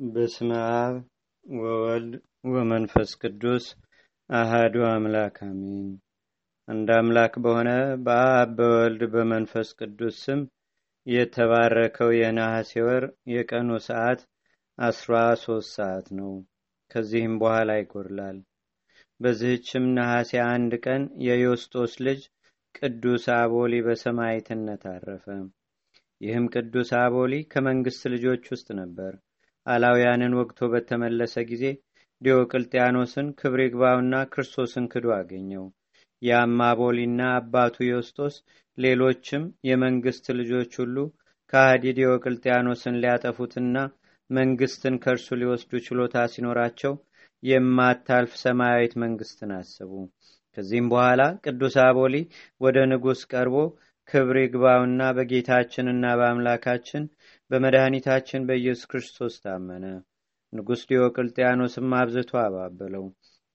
በስመ አብ ወወልድ ወመንፈስ ቅዱስ አሃዱ አምላክ አሜን። አንድ አምላክ በሆነ በአብ በወልድ በመንፈስ ቅዱስ ስም የተባረከው የነሐሴ ወር የቀኑ ሰዓት አስራ ሶስት ሰዓት ነው። ከዚህም በኋላ ይጎድላል። በዚህችም ነሐሴ አንድ ቀን የዮስጦስ ልጅ ቅዱስ አቦሊ በሰማዕትነት አረፈ። ይህም ቅዱስ አቦሊ ከመንግስት ልጆች ውስጥ ነበር። አላውያንን ወግቶ በተመለሰ ጊዜ ዲዮቅልጥያኖስን ክብር ይግባውና ክርስቶስን ክዶ አገኘው። ያም አቦሊና አባቱ ዮስጦስ ሌሎችም የመንግስት ልጆች ሁሉ ከሃዲ ዲዮቅልጥያኖስን ሊያጠፉትና መንግስትን ከእርሱ ሊወስዱ ችሎታ ሲኖራቸው የማታልፍ ሰማያዊት መንግስትን አስቡ። ከዚህም በኋላ ቅዱስ አቦሊ ወደ ንጉሥ ቀርቦ ክብር ይግባውና በጌታችንና በአምላካችን በመድኃኒታችን በኢየሱስ ክርስቶስ ታመነ። ንጉሥ ዲዮቅልጥያኖስም አብዝቶ አባበለው።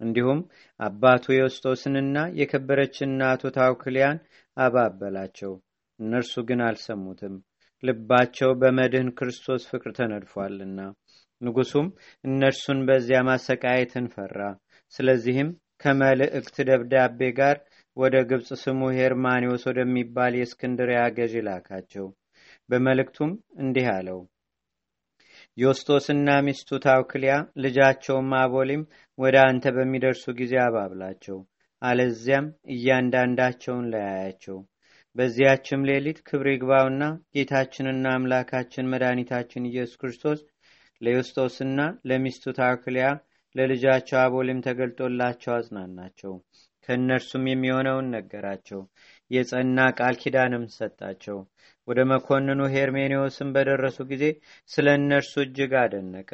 እንዲሁም አባቱ ዮስጦስንና የከበረች እናቱ ታውክሊያን አባበላቸው። እነርሱ ግን አልሰሙትም፣ ልባቸው በመድህን ክርስቶስ ፍቅር ተነድፏልና። ንጉሱም እነርሱን በዚያ ማሰቃየትን ፈራ። ስለዚህም ከመልእክት ደብዳቤ ጋር ወደ ግብፅ ስሙ ሄርማኒዎስ ወደሚባል የእስክንድሪያ ገዥ ላካቸው። በመልእክቱም እንዲህ አለው። ዮስጦስና ሚስቱ ታውክሊያ ልጃቸውም አቦሊም ወደ አንተ በሚደርሱ ጊዜ አባብላቸው፣ አለዚያም እያንዳንዳቸውን ለያያቸው። በዚያችም ሌሊት ክብር ይግባውና ጌታችንና አምላካችን መድኃኒታችን ኢየሱስ ክርስቶስ ለዮስጦስና ለሚስቱ ታውክሊያ ለልጃቸው አቦሊም ተገልጦላቸው አጽናናቸው። ከእነርሱም የሚሆነውን ነገራቸው። የጸና ቃል ኪዳንም ሰጣቸው። ወደ መኮንኑ ሄርሜኔዎስም በደረሱ ጊዜ ስለ እነርሱ እጅግ አደነቀ።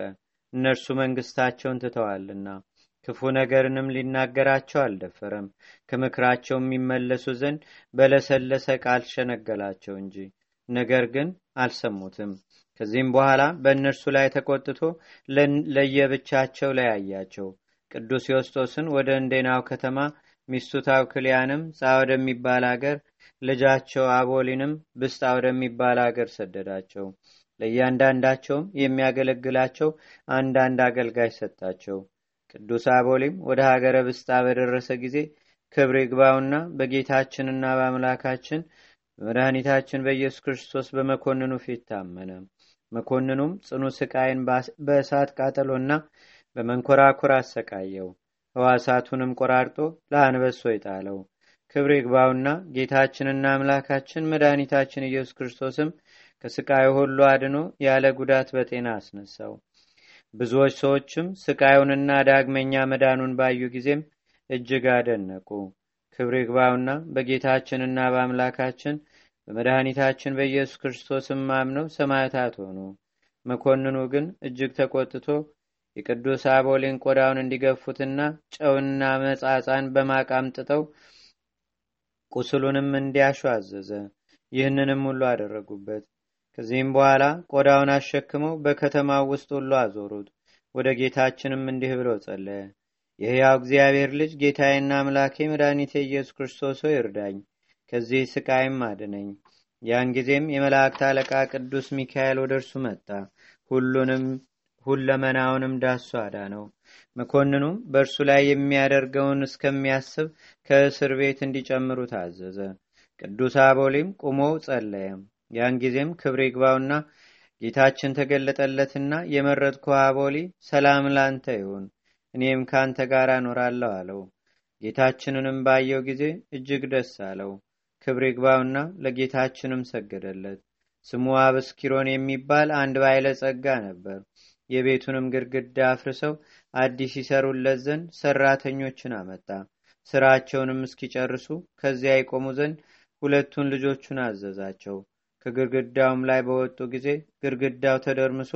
እነርሱ መንግስታቸውን ትተዋልና ክፉ ነገርንም ሊናገራቸው አልደፈረም። ከምክራቸው የሚመለሱ ዘንድ በለሰለሰ ቃል ሸነገላቸው እንጂ ነገር ግን አልሰሙትም። ከዚህም በኋላ በእነርሱ ላይ ተቆጥቶ ለየብቻቸው ለያያቸው። ቅዱስ ዮስጦስን ወደ እንዴናው ከተማ ሚስቱ ታውክሊያንም ጻ ወደሚባል አገር ልጃቸው አቦሊንም ብስጣ ወደሚባል አገር ሰደዳቸው። ለእያንዳንዳቸውም የሚያገለግላቸው አንዳንድ አገልጋይ ሰጣቸው። ቅዱስ አቦሊም ወደ ሀገረ ብስጣ በደረሰ ጊዜ ክብር ይግባውና በጌታችንና በአምላካችን በመድኃኒታችን በኢየሱስ ክርስቶስ በመኮንኑ ፊት ታመነ። መኮንኑም ጽኑ ስቃይን በእሳት ቃጠሎና በመንኮራኩር አሰቃየው። ሕዋሳቱንም ቆራርጦ ለአንበሶ ይጣለው። ክብር ይግባውና ጌታችንና አምላካችን መድኃኒታችን ኢየሱስ ክርስቶስም ከስቃዩ ሁሉ አድኖ ያለ ጉዳት በጤና አስነሳው። ብዙዎች ሰዎችም ስቃዩንና ዳግመኛ መዳኑን ባዩ ጊዜም እጅግ አደነቁ። ክብር ይግባውና በጌታችንና በአምላካችን በመድኃኒታችን በኢየሱስ ክርስቶስም አምነው ሰማዕታት ሆኑ። መኮንኑ ግን እጅግ ተቆጥቶ የቅዱስ አቦሊን ቆዳውን እንዲገፉትና ጨውና መጻጻን በማቅ አምጥተው ቁስሉንም እንዲያሹ አዘዘ። ይህንንም ሁሉ አደረጉበት። ከዚህም በኋላ ቆዳውን አሸክመው በከተማው ውስጥ ሁሉ አዞሩት። ወደ ጌታችንም እንዲህ ብሎ ጸለየ። የሕያው እግዚአብሔር ልጅ ጌታዬና አምላኬ መድኃኒቴ ኢየሱስ ክርስቶስ ሆይ እርዳኝ፣ ከዚህ ስቃይም አድነኝ። ያን ጊዜም የመላእክት አለቃ ቅዱስ ሚካኤል ወደ እርሱ መጣ። ሁሉንም ሁለመናውንም ዳሱ አዳነው። መኮንኑም በእርሱ ላይ የሚያደርገውን እስከሚያስብ ከእስር ቤት እንዲጨምሩ ታዘዘ። ቅዱስ አቦሊም ቁሞ ጸለየ። ያን ጊዜም ክብር ይግባውና ጌታችን ተገለጠለትና የመረጥኩ አቦሊ ሰላም ላንተ ይሁን፣ እኔም ካንተ ጋር እኖራለሁ አለው። ጌታችንንም ባየው ጊዜ እጅግ ደስ አለው። ክብር ይግባውና ለጌታችንም ሰገደለት። ስሙ አብስኪሮን የሚባል አንድ ባይለ ጸጋ ነበር። የቤቱንም ግድግዳ አፍርሰው አዲስ ይሰሩለት ዘንድ ሰራተኞችን አመጣ። ስራቸውንም እስኪጨርሱ ከዚያ ይቆሙ ዘንድ ሁለቱን ልጆቹን አዘዛቸው። ከግድግዳውም ላይ በወጡ ጊዜ ግድግዳው ተደርምሶ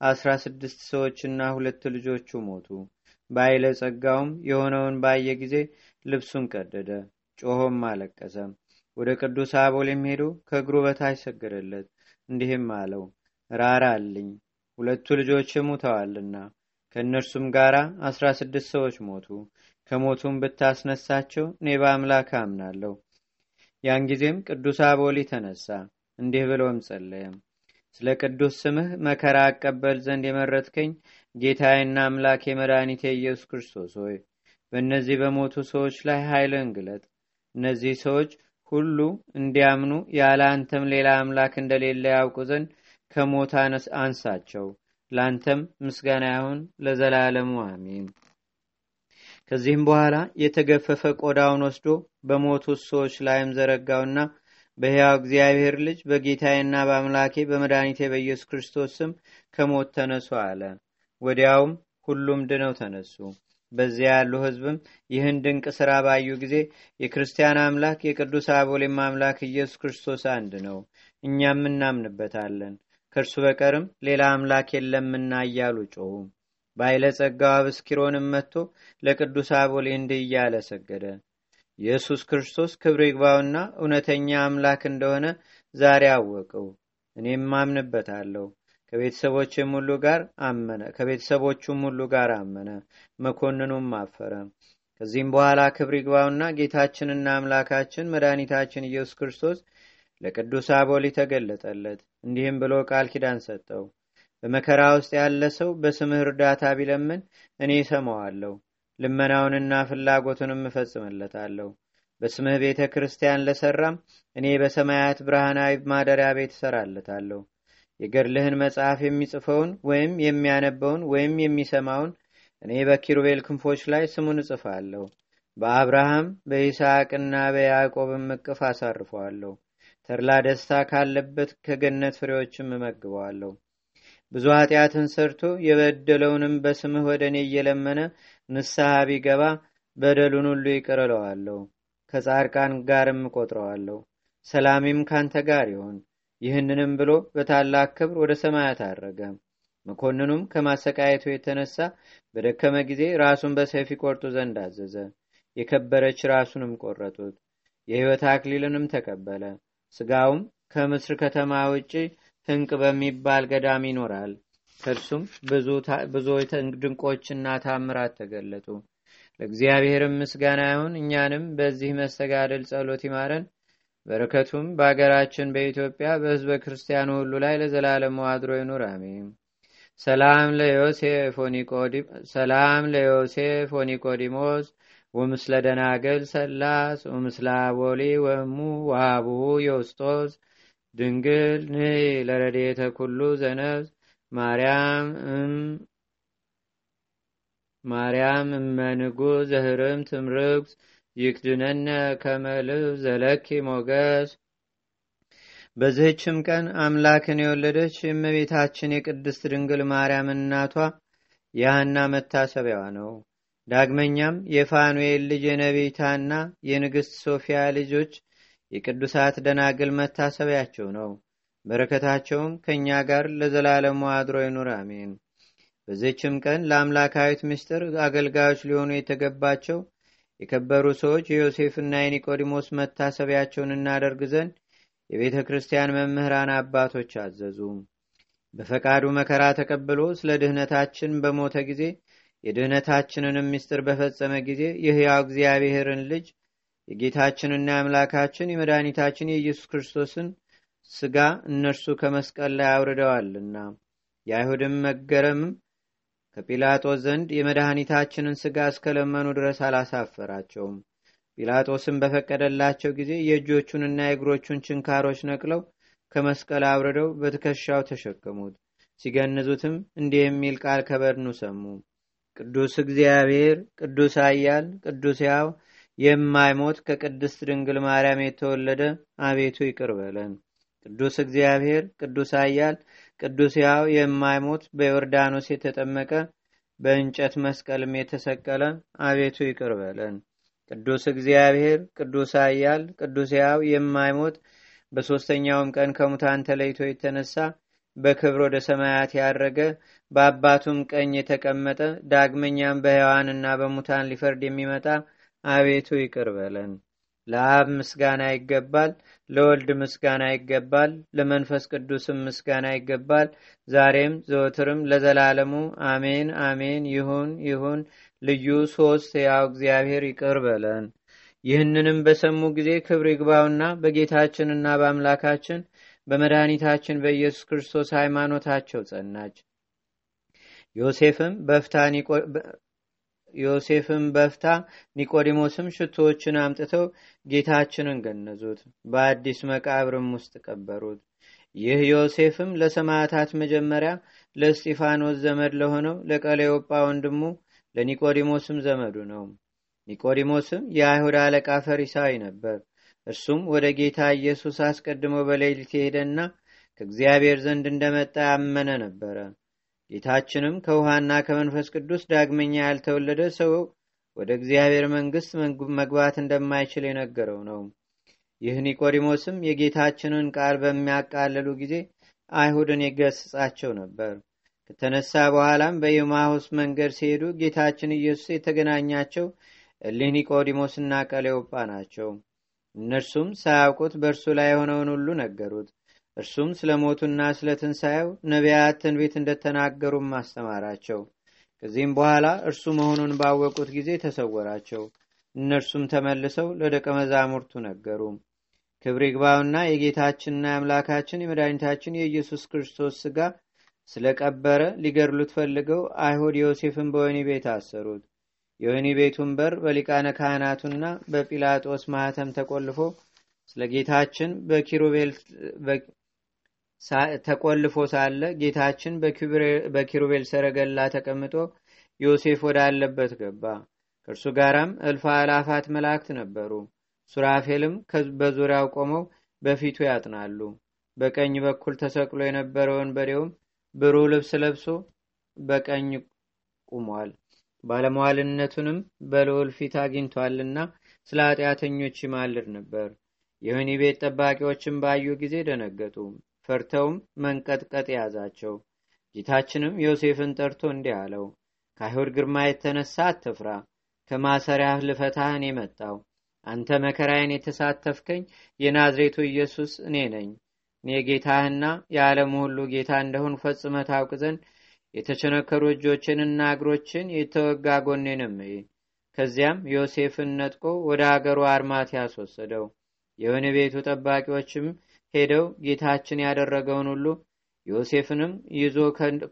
አስራ ስድስት ሰዎችና ሁለት ልጆቹ ሞቱ። ባይለ ጸጋውም የሆነውን ባየ ጊዜ ልብሱን ቀደደ፣ ጮሆም አለቀሰ። ወደ ቅዱስ አቦሊም ሄዶ ከእግሩ በታች ሰገደለት፣ እንዲህም አለው፣ ራራልኝ ሁለቱ ልጆች ሙተዋልና ከእነርሱም ጋር አስራ ስድስት ሰዎች ሞቱ። ከሞቱም ብታስነሳቸው እኔ በአምላክ አምናለሁ። ያን ጊዜም ቅዱስ አቦሊ ተነሳ፣ እንዲህ ብሎም ጸለየም ስለ ቅዱስ ስምህ መከራ አቀበል ዘንድ የመረጥከኝ ጌታዬና አምላኬ መድኃኒቴ ኢየሱስ ክርስቶስ ሆይ በእነዚህ በሞቱ ሰዎች ላይ ኃይልን ግለጥ። እነዚህ ሰዎች ሁሉ እንዲያምኑ ያለ አንተም ሌላ አምላክ እንደሌለ ያውቁ ዘንድ ከሞት አንሳቸው። ለአንተም ምስጋና ይሁን ለዘላለሙ አሜን። ከዚህም በኋላ የተገፈፈ ቆዳውን ወስዶ በሞቱት ሰዎች ላይም ዘረጋውና በሕያው እግዚአብሔር ልጅ በጌታዬና በአምላኬ በመድኃኒቴ በኢየሱስ ክርስቶስ ስም ከሞት ተነሱ አለ። ወዲያውም ሁሉም ድነው ተነሱ። በዚያ ያሉ ሕዝብም ይህን ድንቅ ሥራ ባዩ ጊዜ የክርስቲያን አምላክ የቅዱስ አቦሌም አምላክ ኢየሱስ ክርስቶስ አንድ ነው፣ እኛም እናምንበታለን፣ ከእርሱ በቀርም ሌላ አምላክ የለምና እያሉ ጮኹ። ባይለ ጸጋው አብስኪሮንም መጥቶ ለቅዱስ አቦሌ እንዲህ እያለ ሰገደ። ኢየሱስ ክርስቶስ ክብር ይግባውና እውነተኛ አምላክ እንደሆነ ዛሬ አወቀው፣ እኔም አምንበታለሁ። ከቤተሰቦችም ሁሉ ጋር አመነ ከቤተሰቦቹም ሁሉ ጋር አመነ። መኮንኑም አፈረ። ከዚህም በኋላ ክብር ይግባውና ጌታችንና አምላካችን መድኃኒታችን ኢየሱስ ክርስቶስ ለቅዱስ አቦሊ ተገለጠለት። እንዲህም ብሎ ቃል ኪዳን ሰጠው። በመከራ ውስጥ ያለ ሰው በስምህ እርዳታ ቢለምን እኔ ሰማዋለሁ፣ ልመናውንና ፍላጎቱንም እፈጽምለታለሁ። በስምህ ቤተ ክርስቲያን ለሰራም እኔ በሰማያት ብርሃናዊ ማደሪያ ቤት እሰራለታለሁ። የገድልህን መጽሐፍ የሚጽፈውን ወይም የሚያነበውን ወይም የሚሰማውን እኔ በኪሩቤል ክንፎች ላይ ስሙን እጽፋለሁ። በአብርሃም በይስሐቅና በያዕቆብም እቅፍ አሳርፈዋለሁ። ተድላ ደስታ ካለበት ከገነት ፍሬዎችም እመግበዋለሁ። ብዙ ኃጢአትን ሰርቶ የበደለውንም በስምህ ወደ እኔ እየለመነ ንስሐ ቢገባ በደሉን ሁሉ ይቅር እለዋለሁ። ከጻድቃን ጋርም እቆጥረዋለሁ። ሰላሚም ካንተ ጋር ይሆን። ይህንንም ብሎ በታላቅ ክብር ወደ ሰማያት አረገ። መኮንኑም ከማሰቃየቱ የተነሳ በደከመ ጊዜ ራሱን በሰይፍ ይቆርጡ ዘንድ አዘዘ። የከበረች ራሱንም ቆረጡት። የሕይወት አክሊልንም ተቀበለ። ስጋውም ከምስር ከተማ ውጪ ህንቅ በሚባል ገዳም ይኖራል። ከእርሱም ብዙ ድንቆችና ታምራት ተገለጡ። ለእግዚአብሔርም ምስጋና ይሁን። እኛንም በዚህ መስተጋደል ጸሎት ይማረን። በረከቱም በአገራችን በኢትዮጵያ በህዝበ ክርስቲያኑ ሁሉ ላይ ለዘላለሙ አድሮ ይኑር፣ አሜን። ሰላም ለዮሴፍ ወኒቆዲሞስ ወምስለ ደናገል ሰላስ ወምስለ አቦሊ ወሙ ወአቡሁ ዮስጦስ ድንግል ን ለረዴተ ኩሉ ዘነብስ ማርያም ማርያም እመንጉ ዘህርም ትምርግስ ይክድነነ ከመልብ ዘለኪ ሞገስ። በዚህችም ቀን አምላክን የወለደች የእመቤታችን የቅድስት ድንግል ማርያም እናቷ የሐና መታሰቢያዋ ነው። ዳግመኛም የፋኑኤል ልጅ የነቢታና የንግሥት ሶፊያ ልጆች የቅዱሳት ደናግል መታሰቢያቸው ነው። በረከታቸውም ከእኛ ጋር ለዘላለሙ አድሮ ይኑር፣ አሜን። በዚህችም ቀን ለአምላካዊት ምስጢር አገልጋዮች ሊሆኑ የተገባቸው የከበሩ ሰዎች የዮሴፍና የኒቆዲሞስ መታሰቢያቸውን እናደርግ ዘንድ የቤተ ክርስቲያን መምህራን አባቶች አዘዙ። በፈቃዱ መከራ ተቀብሎ ስለ ድህነታችን በሞተ ጊዜ የድህነታችንንም ምስጢር በፈጸመ ጊዜ የሕያው እግዚአብሔርን ልጅ የጌታችንና የአምላካችን የመድኃኒታችን የኢየሱስ ክርስቶስን ስጋ እነርሱ ከመስቀል ላይ አውርደዋልና የአይሁድም መገረምም ከጲላጦስ ዘንድ የመድኃኒታችንን ስጋ እስከለመኑ ድረስ አላሳፈራቸውም። ጲላጦስም በፈቀደላቸው ጊዜ የእጆቹንና የእግሮቹን ችንካሮች ነቅለው ከመስቀል አውርደው በትከሻው ተሸከሙት። ሲገንዙትም እንዲህ የሚል ቃል ከበድኑ ሰሙ። ቅዱስ እግዚአብሔር፣ ቅዱስ አያል፣ ቅዱስ ያው የማይሞት ከቅድስት ድንግል ማርያም የተወለደ አቤቱ ይቅር በለን። ቅዱስ እግዚአብሔር፣ ቅዱስ አያል፣ ቅዱስ ያው የማይሞት በዮርዳኖስ የተጠመቀ በእንጨት መስቀልም የተሰቀለ አቤቱ ይቅር በለን። ቅዱስ እግዚአብሔር፣ ቅዱስ አያል፣ ቅዱስ ያው የማይሞት በሦስተኛውም ቀን ከሙታን ተለይቶ የተነሳ በክብር ወደ ሰማያት ያረገ በአባቱም ቀኝ የተቀመጠ ዳግመኛም በሕያዋንና በሙታን ሊፈርድ የሚመጣ አቤቱ ይቅር በለን። ለአብ ምስጋና ይገባል፣ ለወልድ ምስጋና ይገባል፣ ለመንፈስ ቅዱስም ምስጋና ይገባል፣ ዛሬም ዘወትርም ለዘላለሙ አሜን አሜን። ይሁን ይሁን። ልዩ ሶስት ያው እግዚአብሔር ይቅር በለን። ይህንንም በሰሙ ጊዜ ክብር ይግባውና በጌታችንና በአምላካችን በመድኃኒታችን በኢየሱስ ክርስቶስ ሃይማኖታቸው ጸናች። ዮሴፍም በፍታ ኒቆዲሞስም ሽቶዎችን አምጥተው ጌታችንን ገነዙት፣ በአዲስ መቃብርም ውስጥ ቀበሩት። ይህ ዮሴፍም ለሰማዕታት መጀመሪያ ለእስጢፋኖስ ዘመድ ለሆነው ለቀሌዮጳ ወንድሙ ለኒቆዲሞስም ዘመዱ ነው። ኒቆዲሞስም የአይሁድ አለቃ ፈሪሳዊ ነበር። እርሱም ወደ ጌታ ኢየሱስ አስቀድሞ በሌሊት የሄደና ከእግዚአብሔር ዘንድ እንደመጣ ያመነ ነበረ። ጌታችንም ከውሃና ከመንፈስ ቅዱስ ዳግመኛ ያልተወለደ ሰው ወደ እግዚአብሔር መንግሥት መግባት እንደማይችል የነገረው ነው። ይህ ኒቆዲሞስም የጌታችንን ቃል በሚያቃልሉ ጊዜ አይሁድን የገስጻቸው ነበር። ከተነሳ በኋላም በኤማሁስ መንገድ ሲሄዱ ጌታችን ኢየሱስ የተገናኛቸው እሊህ ኒቆዲሞስና ቀሌዮጳ ናቸው። እነርሱም ሳያውቁት በእርሱ ላይ የሆነውን ሁሉ ነገሩት። እርሱም ስለ ሞቱና ስለ ትንሣኤው ነቢያት ትንቢት እንደተናገሩም አስተማራቸው። ከዚህም በኋላ እርሱ መሆኑን ባወቁት ጊዜ ተሰወራቸው። እነርሱም ተመልሰው ለደቀ መዛሙርቱ ነገሩ። ክብር ይግባውና የጌታችንና የአምላካችን የመድኃኒታችን የኢየሱስ ክርስቶስ ሥጋ ስለቀበረ ሊገድሉት ፈልገው አይሁድ ዮሴፍን በወህኒ ቤት አሰሩት። የወህኒ ቤቱን በር በሊቃነ ካህናቱና በጲላጦስ ማህተም ተቆልፎ ስለ ጌታችን በኪሩቤል ተቆልፎ ሳለ ጌታችን በኪሩቤል ሰረገላ ተቀምጦ ዮሴፍ ወዳለበት ገባ። ከእርሱ ጋራም እልፍ አላፋት መላእክት ነበሩ። ሱራፌልም በዙሪያው ቆመው በፊቱ ያጥናሉ። በቀኝ በኩል ተሰቅሎ የነበረ ወንበዴውም ብሩህ ልብስ ለብሶ በቀኝ ቁሟል። ባለመዋልነቱንም በልዑል ፊት አግኝቷልና ስለ ኃጢአተኞች ይማልድ ነበር። የወህኒ ቤት ጠባቂዎችን ባዩ ጊዜ ደነገጡ፣ ፈርተውም መንቀጥቀጥ ያዛቸው። ጌታችንም ዮሴፍን ጠርቶ እንዲህ አለው፣ ከአይሁድ ግርማ የተነሳ አትፍራ፣ ከማሰሪያህ ልፈታህን የመጣው አንተ መከራዬን የተሳተፍከኝ የናዝሬቱ ኢየሱስ እኔ ነኝ። እኔ ጌታህና የዓለሙ ሁሉ ጌታ እንደሆን ፈጽመ ታውቅ ዘንድ የተቸነከሩ እጆችንና እግሮችን የተወጋ ጎኔንም ከዚያም ዮሴፍን ነጥቆ ወደ አገሩ አርማት ያስወሰደው። የወህኒ ቤቱ ጠባቂዎችም ሄደው ጌታችን ያደረገውን ሁሉ ዮሴፍንም ይዞ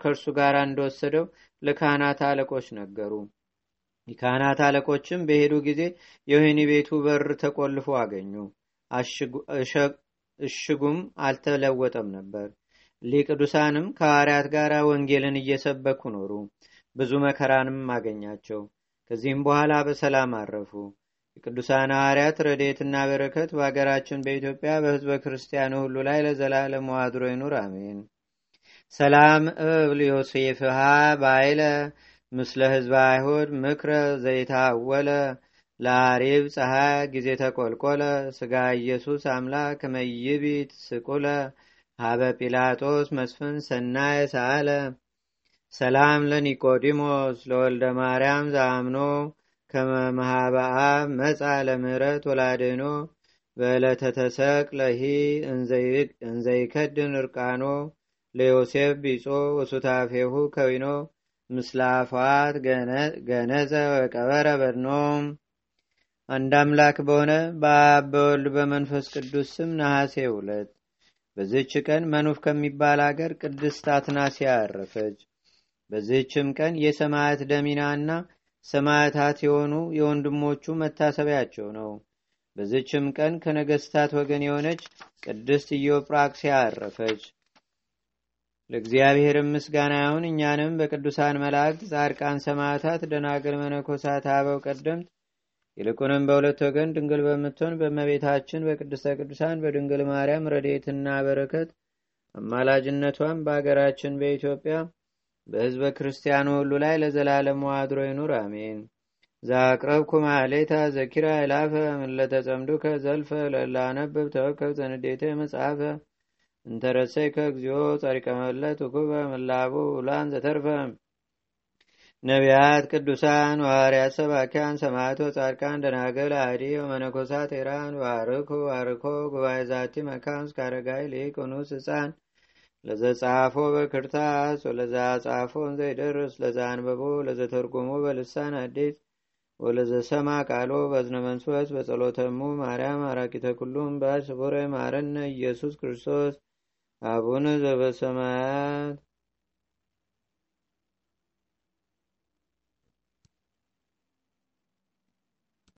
ከእርሱ ጋር እንደወሰደው ለካህናት አለቆች ነገሩ። የካህናት አለቆችም በሄዱ ጊዜ የወህኒ ቤቱ በር ተቆልፎ አገኙ። እሽጉም አልተለወጠም ነበር። ሊቅዱሳንም ከሐዋርያት ጋር ወንጌልን እየሰበኩ ኖሩ። ብዙ መከራንም አገኛቸው። ከዚህም በኋላ በሰላም አረፉ። የቅዱሳን ሐዋርያት ረድኤትና በረከት በአገራችን በኢትዮጵያ በሕዝበ ክርስቲያኑ ሁሉ ላይ ለዘላለም አድሮ ይኑር፣ አሜን። ሰላም እብል ዮሴፍሃ ባይለ ምስለ ህዝበ አይሁድ ምክረ ዘይታወለ ለአሪብ ፀሐይ ጊዜ ተቆልቆለ ስጋ ኢየሱስ አምላክ መይቢት ስቁለ ሀበ ጲላጦስ መስፍን ሰናየ ሰአለ ሰላም ለኒቆዲሞስ ለወልደ ማርያም ዘአምኖ። ከመመሃበአብ መጻ ለምህረት ወላድኖ በዕለተ ተሰቅለሂ እንዘይከድን እርቃኖ። ለዮሴፍ ቢጾ ወሱታፌሁ ከዊኖ። ምስላፋት ገነዘ ወቀበረ በድኖም አንድ አምላክ በሆነ በአብ በወልድ በመንፈስ ቅዱስ ስም ነሐሴ ሁለት በዚህች ቀን መኑፍ ከሚባል አገር ቅድስት አትናሲያ አረፈች። በዚህችም ቀን የሰማያት ደሚናና ሰማያታት የሆኑ የወንድሞቹ መታሰቢያቸው ነው። በዚህችም ቀን ከነገስታት ወገን የሆነች ቅድስት ኢዮጵራክሲያ አረፈች። ለእግዚአብሔር ምስጋና ይሁን። እኛንም በቅዱሳን መላእክት፣ ጻድቃን፣ ሰማዕታት፣ ደናግል፣ መነኮሳት፣ አበው ቀደምት ይልቁንም በሁለት ወገን ድንግል በምትሆን በእመቤታችን በቅድስተ ቅዱሳን በድንግል ማርያም ረድኤትና በረከት አማላጅነቷም በአገራችን በኢትዮጵያ በሕዝበ ክርስቲያኑ ሁሉ ላይ ለዘላለም አድሮ ይኑር፣ አሜን። ዛቅረብኩ ማሌታ ዘኪራ ይላፈ ምለተጸምዱከ ዘልፈ ለላነብብ ተወከብ ዘንዴተ መጽሐፈ እንተረሰይከ እግዚኦ ጸሪቀ መለት ውኩበ ምላቡ ውላን ዘተርፈ ነቢያት፣ ቅዱሳን፣ ሐዋርያት፣ ሰባኪያን፣ ሰማዕቶ፣ ጻድቃን፣ ደናገል፣ አዲ ወመነኮሳት ኤራን ባርኩ ባርኮ ጉባኤ ዛቲ መካን እስከ አረጋይ ሊቅ ኑስ ህፃን ለዘጻፎ በክርታስ ወለዛ ጻፎ ዘይደርስ ለዛ አንበቦ ለዘተርጎሞ በልሳን አዲስ ወለዘሰማ ቃሎ በዝነ መንፈስ በጸሎተሙ ማርያም አራቂተ ኩሉም ባስ ስቡረ ማረነ ኢየሱስ ክርስቶስ። አቡነ ዘበሰማያት